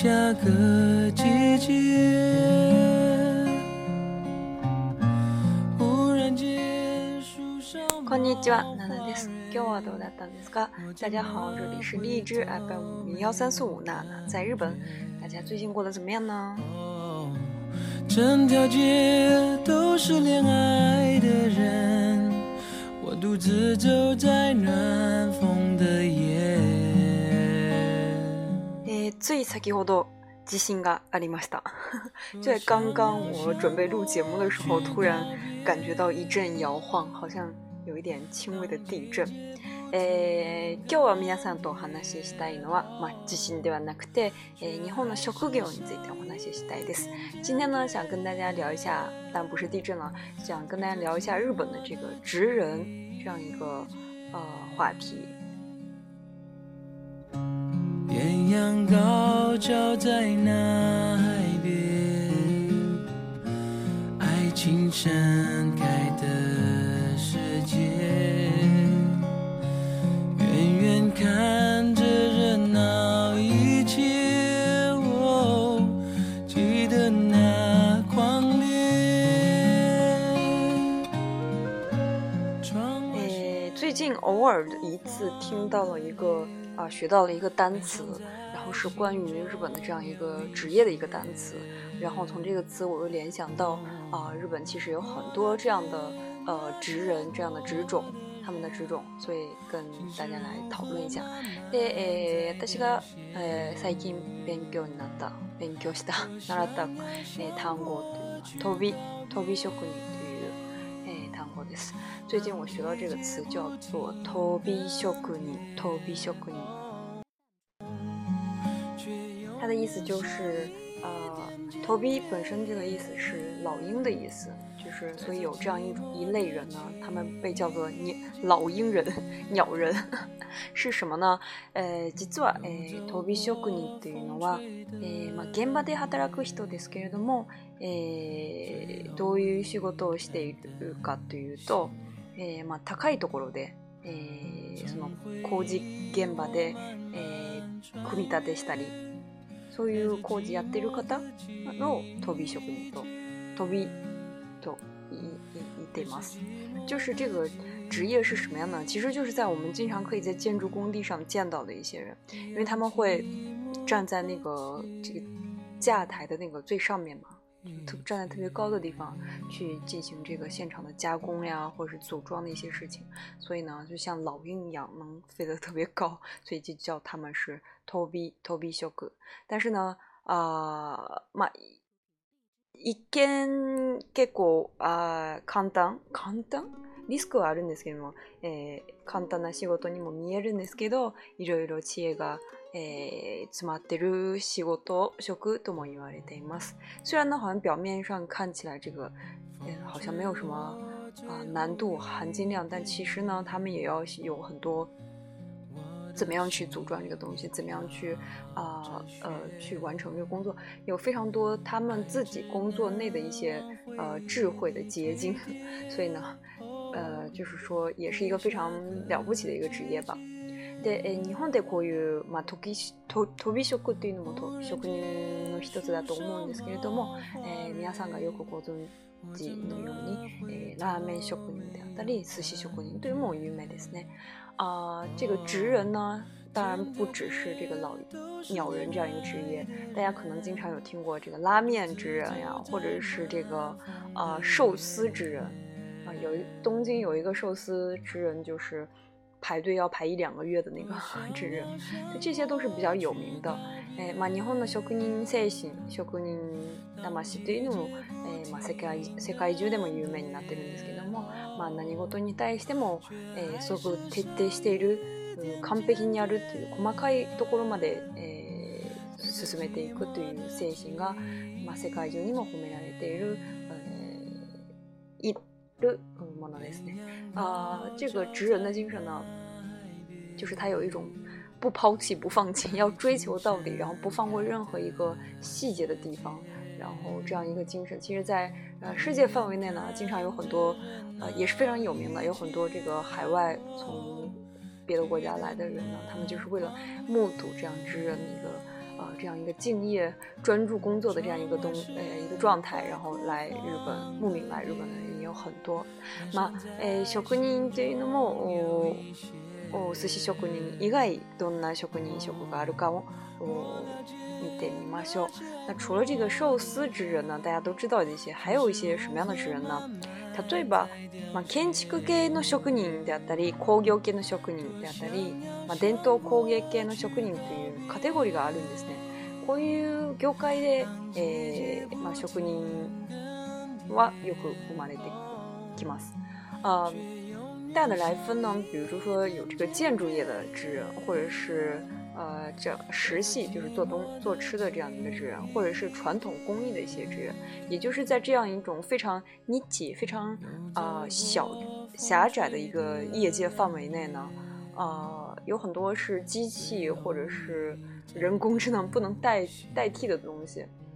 下个季节。忽然间树大家好，这里是荔枝 FM 零幺三四五娜娜，在日本。大家最近过得怎么样呢？整条街都是恋爱的人，我独自走在暖风的夜。所以才给我到地震啊阿里玛斯达。就在刚刚我准备录节目的时候，突然感觉到一阵摇晃，好像有一点轻微的地震。诶，今日は皆さんと話ししたいのは、まあ地震ではなくて、日本の職業についてお話したいです。今天呢，想跟大家聊一下，但不是地震了，想跟大家聊一下日本的这个职人这样一个呃话题。阳高照在那海边，爱情盛开的世界，远远看着热闹一切。最近偶尔一次听到了一个啊，学到了一个单词，是关于日本的这样一个职业的一个单词然后从这个词我又联想到啊日本其实有很多这样的呃职人这样的职种他们的职种所以跟大家来讨论一下诶大西哥诶塞进别人给我拿的别人给我拿的诶糖果 toby toby shakuki to you 最近我学到这个词叫做 toby s h a k 的意思就是呃，tobi 本身这个意思是老鹰的意思，就是所以有这样一一类人呢，他们被叫做鸟老鹰人、鸟人 是什么呢？ー、実はえ職人というのはえまあ現場で働く人ですけれども、えどういう仕事をしているかというと、えまあ高いところで。えー、その工事現場で、えー、組み立てしたりそういう工事やってる方の飛び職人と飛びと一对吗？就是这个职业是什么样呢？其实就是在我们经常可以在建筑工地上见到的一些人，因为他们会站在那个这个架台的那个最上面嘛。特站在特别高的地方去进行这个现场的加工呀，或者是组装的一些事情，所以呢，就像老鹰一样能飞得特别高，所以就叫他们是“偷鼻偷鼻小狗”。但是呢，啊，ま一见結構啊，簡単、簡単。リスクはあるんですけども、えー、簡単な仕事にも見えるんですけどいろいろ知恵が、えー、詰まってる仕事職とも言われています虽然呢好像表面上看起来这个、呃、好像没有什么啊、呃、难度含金量但其实呢他们也要有很多怎么样去组装这个东西？怎么样去啊呃、呃、去完成这个工作？有非常多他们自己工作内的一些呃智慧的结晶，所以呢，呃，就是说，也是一个非常了不起的一个职业吧。で、え、日本でこういうま、とぎ、と、とび職人のま、と、職人の一つだと思うんですけれども、え、皆さんがよくご存知のように、え、ラーメン職人であったり、寿司職人でいうものもいすね。啊，这个职人呢，当然不只是这个老鸟人这样一个职业，大家可能经常有听过这个拉面职人呀，或者是这个呃寿司职人。東有一东京有一个寿司之人，就是排队要排一两个月的那个 之人，这些都是比较有名的。えー、まあ日本の職人精神、職人魂というのも、えー、まあ世界世界中でも有名になってるんですけども、まあ何事に対しても、えー、すごく徹底している、うん、完璧にやるという細かいところまで。えー進めていくという精神が、まあ、世界中にも褒められている嗯，啊，这个执人的精神呢，就是他有一种不抛弃、不放弃，要追求到底，然后不放过任何一个细节的地方，然后这样一个精神。其实，在呃世界范围内呢，经常有很多呃也是非常有名的，有很多这个海外从别的国家来的人呢，他们就是为了目睹这样执人的一个呃这样一个敬业、专注工作的这样一个东呃一个状态，然后来日本，慕名来日本。的有很多。まあ、えー、職人というのもお寿司職人以外どんな職人職があるかを見てみましょう。那除了这个寿司之人呢，大家都知道的些，还有一些什么样的人呢？例えば、まあ、建築系の職人であったり工業系の職人であったり、まあ、伝統工芸系の職人というカテゴリーがあるんですね。こういう業界で、えーまあ、職人哇，有个乌玛内迪，吉玛斯。呃，大的来分呢，比如说有这个建筑业的职员，或者是呃，这实系就是做东做吃的这样一个职员，或者是传统工艺的一些职员。也就是在这样一种非常密集、非常啊小狭窄的一个业界范围内呢，啊，有很多是机器或者是人工智能不能代代替的东西。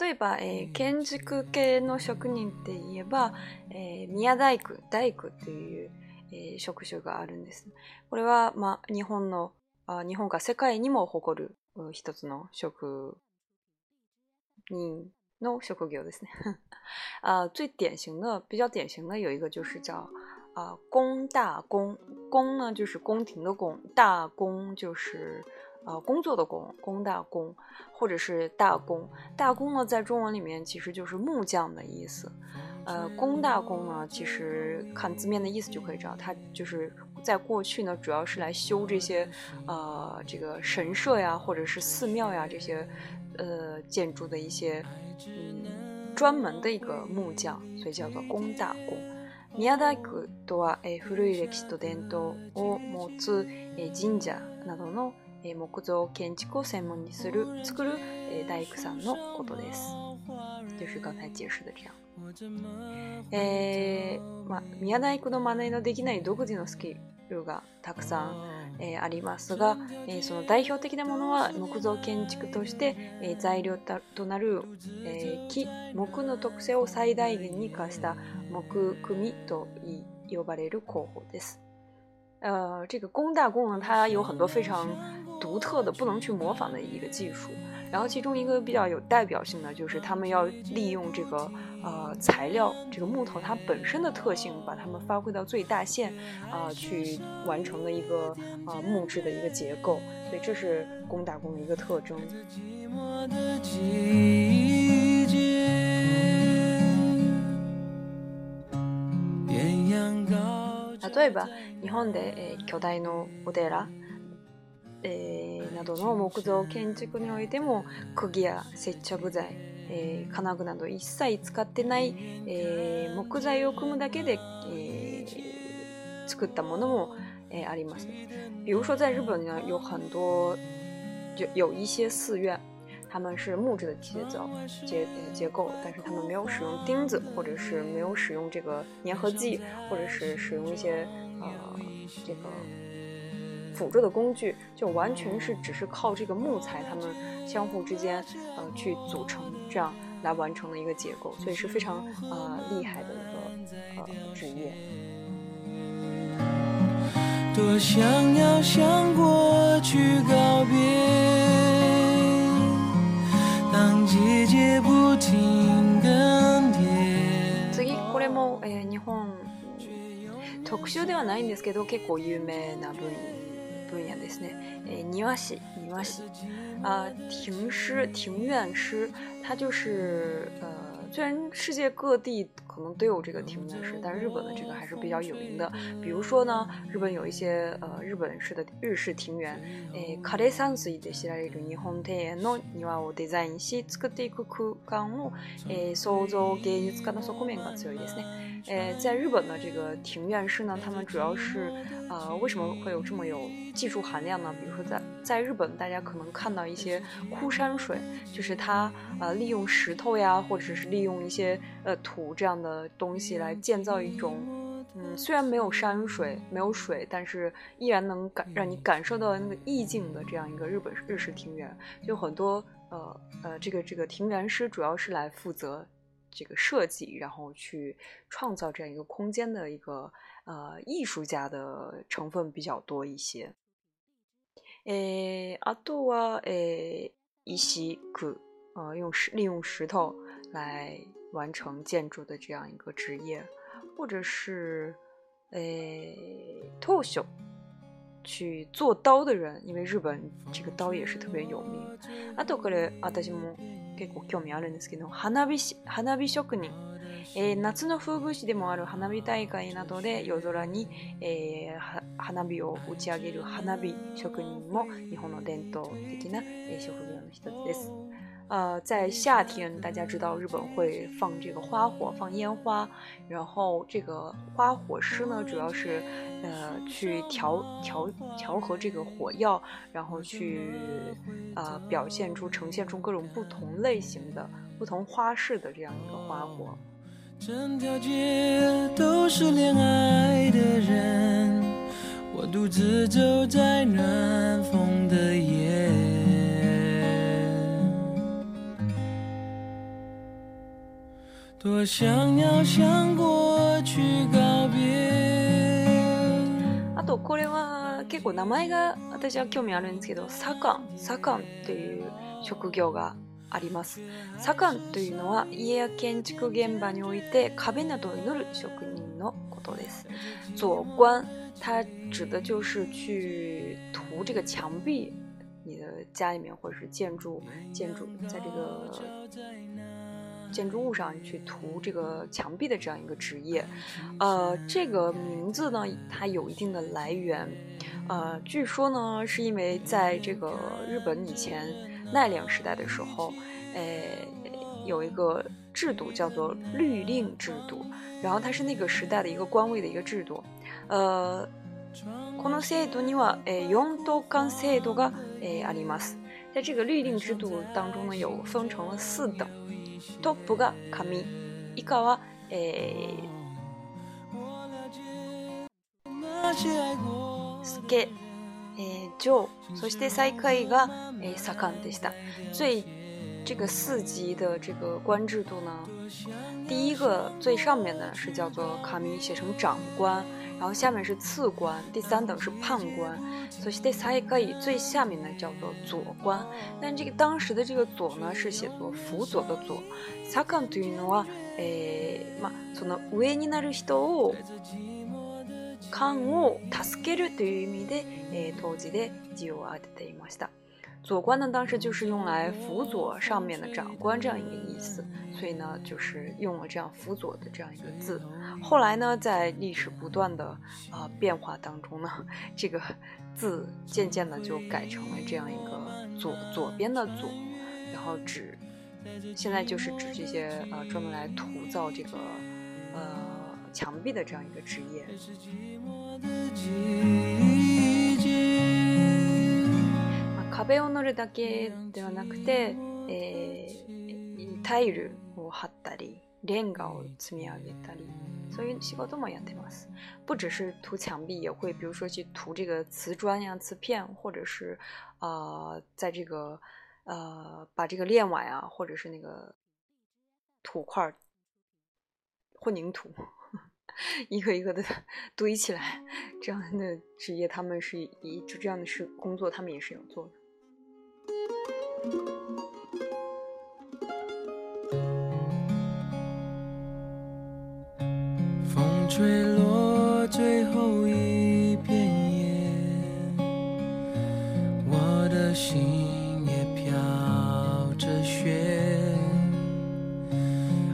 例えば、えー、建築系の職人って言えば、えー、宮大工大工という、えー、職種があるんですこれは、まあ、日本のあ日本が世界にも誇る一つの職人の職業ですね啊，最典型的、比較典型の有一个就是叫啊、呃、大工宫呢就是宫廷的宫，大工就是啊，工作的工工大工，或者是大工大工呢，在中文里面其实就是木匠的意思。呃，工大工呢，其实看字面的意思就可以知道，它就是在过去呢，主要是来修这些，呃，这个神社呀，或者是寺庙呀这些，呃，建筑的一些，嗯，专门的一个木匠，所以叫做工大工。とは古い歴史と伝統をつ神社などのえ木造建築を専門にする作る、え大工さんのことです。就是刚才解释的这样。えー、まあ、宮大工の真似のできない独自のスキルがたくさん、えー、ありますが、えー、その代表的なものは木造建築として、え材料となる、え木木の特性を最大限にかした木組と呼ばれる工法です。呃，这个工大工呢，它有很多非常独特的、不能去模仿的一个技术。然后，其中一个比较有代表性的，就是他们要利用这个呃材料，这个木头它本身的特性，把它们发挥到最大限，啊，去完成的一个啊木质的一个结构。所以，这是工大工的一个特征。寂寞的例えば日本で、えー、巨大のお寺、えー、などの木造建築においても釘や接着剤、えー、金具など一切使ってない、えー、木材を組むだけで、えー、作ったものも、えー、あります。比如说在日本呢有很多有有一些寺院他们是木质的结构结结构，但是他们没有使用钉子，或者是没有使用这个粘合剂，或者是使用一些呃这个辅助的工具，就完全是只是靠这个木材，他们相互之间呃去组成这样来完成的一个结构，所以是非常呃厉害的一个呃职业。多想要过去次これも、えー、日本特集ではないんですけど結構有名な分分野ですね。え庭師，庭師啊，庭師庭院師他就是呃，虽然世界各地可能都有这个庭院式，但日本的这个还是比较有名的。比如说呢，日本有一些呃日本式的日式庭园，诶，枯山水で知られる日本庭園の庭をデザインし作っていく空間を、诶，創造芸術家の側面が強いですね。诶，在日本的这个庭院式呢，他们主要是，呃，为什么会有这么有技术含量呢？比如说在在日本，大家可能看到一些枯山水，就是它呃利用石头呀，或者是利用一些呃土这样的。呃，东西来建造一种，嗯，虽然没有山水，没有水，但是依然能感让你感受到那个意境的这样一个日本日式庭园，就很多呃呃，这个这个庭园师主要是来负责这个设计，然后去创造这样一个空间的一个呃艺术家的成分比较多一些。诶，阿杜啊，诶，伊西古呃，用石利用石头。来完成建筑的这样一个职业，或者是诶透秀。去做刀的人，因为日本这个刀也是特别有名。あとこれ私も結構興味あるんですけど、花火花火職人、えー、夏の風物詩でもある花火大会などで夜空に、えー、花火を打ち上げる花火職人も日本の伝統的な職業の一つです。呃，在夏天，大家知道日本会放这个花火，放烟花。然后这个花火师呢，主要是，呃，去调调调和这个火药，然后去，呃，表现出呈现出各种不同类型的、不同花式的这样一个花火。整条街都是恋爱的的人，我独自走在暖风夜。多想要向过去告别あとこれは結構名前が私は興味あるんですけど左官左官という職業があります左官というのは家や建築現場において壁などを塗る職人のことです左官它指的就是去涂这个墙壁你的家里面或者是建筑建筑在这个建筑物上去涂这个墙壁的这样一个职业，呃，这个名字呢，它有一定的来源。呃，据说呢，是因为在这个日本以前奈良时代的时候，呃，有一个制度叫做律令制度，然后它是那个时代的一个官位的一个制度。呃，在这个律令制度当中呢，有分成了四等。トップが紙以下は、えー、スケ、えー、ジョーそして最下位が、えー、サカンでした最这个四级的这个官制度呢，第一个最上面呢是叫做卡米，写成长官。然后下面是次官，第三等是判官，そして最下位最下面呢叫做左官。但这个当时的这个左呢是写作辅佐的左。左官というのは、えー、まその上になる人を官を助けるという意味で、えー、当時で字を当てていました。左官呢，当时就是用来辅佐上面的长官这样一个意思，所以呢，就是用了这样辅佐的这样一个字。后来呢，在历史不断的啊变化当中呢，这个 字渐渐的就改成了这样一个左左边的左，然后指现在就是指这些呃专门来涂造这个呃墙壁的这样一个职业。壁を塗るだけではなくて、えー、タイルを張ったりレンガを積み上げたりそういう仕事もやってます。不只是涂墙壁，也会比如说去涂这个瓷砖呀、瓷片，或者是呃，在这个呃把这个炼瓦呀，或者是那个土块、混凝土。一个一个的堆起来，这样的职业他们是一就这样的事工作，他们也是有做的。最一我心飘着雪，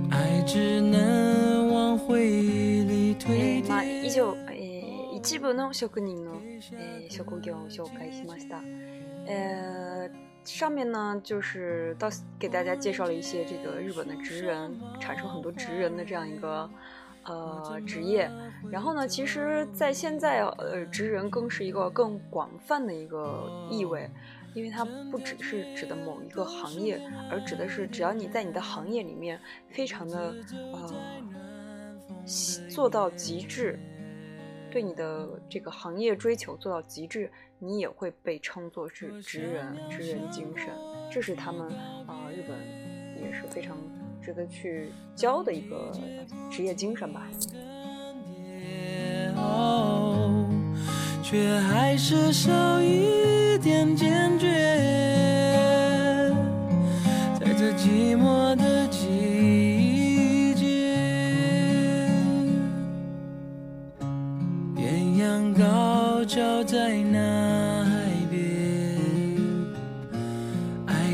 能推まあ以上、一部の職人の、えー、職業を紹介しました。呃，上面呢就是到给大家介绍了一些这个日本的职人，产生很多职人的这样一个呃职业。然后呢，其实，在现在呃，职人更是一个更广泛的一个意味，因为它不只是指的某一个行业，而指的是只要你在你的行业里面非常的呃做到极致。对你的这个行业追求做到极致，你也会被称作是职人，职人精神，这是他们啊，日本也是非常值得去教的一个职业精神吧。却还是少一点在那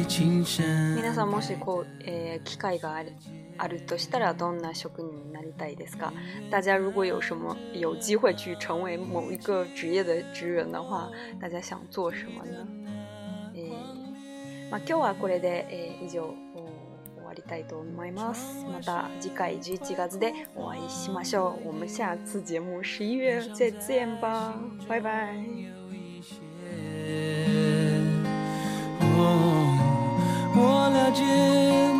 皆さんもしこう、えー、機会があるあるとしたらどんな職人になりたいですか？大家如果有什么有机会去成为某一个职业的职人的话，大家想做什么呢？えー、まあ今日はこれで、えー、以上。わりたいと思います。また次回11月でお会いしましょう。我们下次节目11月再见吧，拜拜。我了解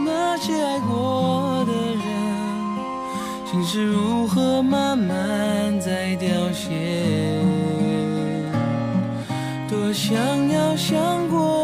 那些爱过的人，心是如何慢慢在凋谢。多想要想过。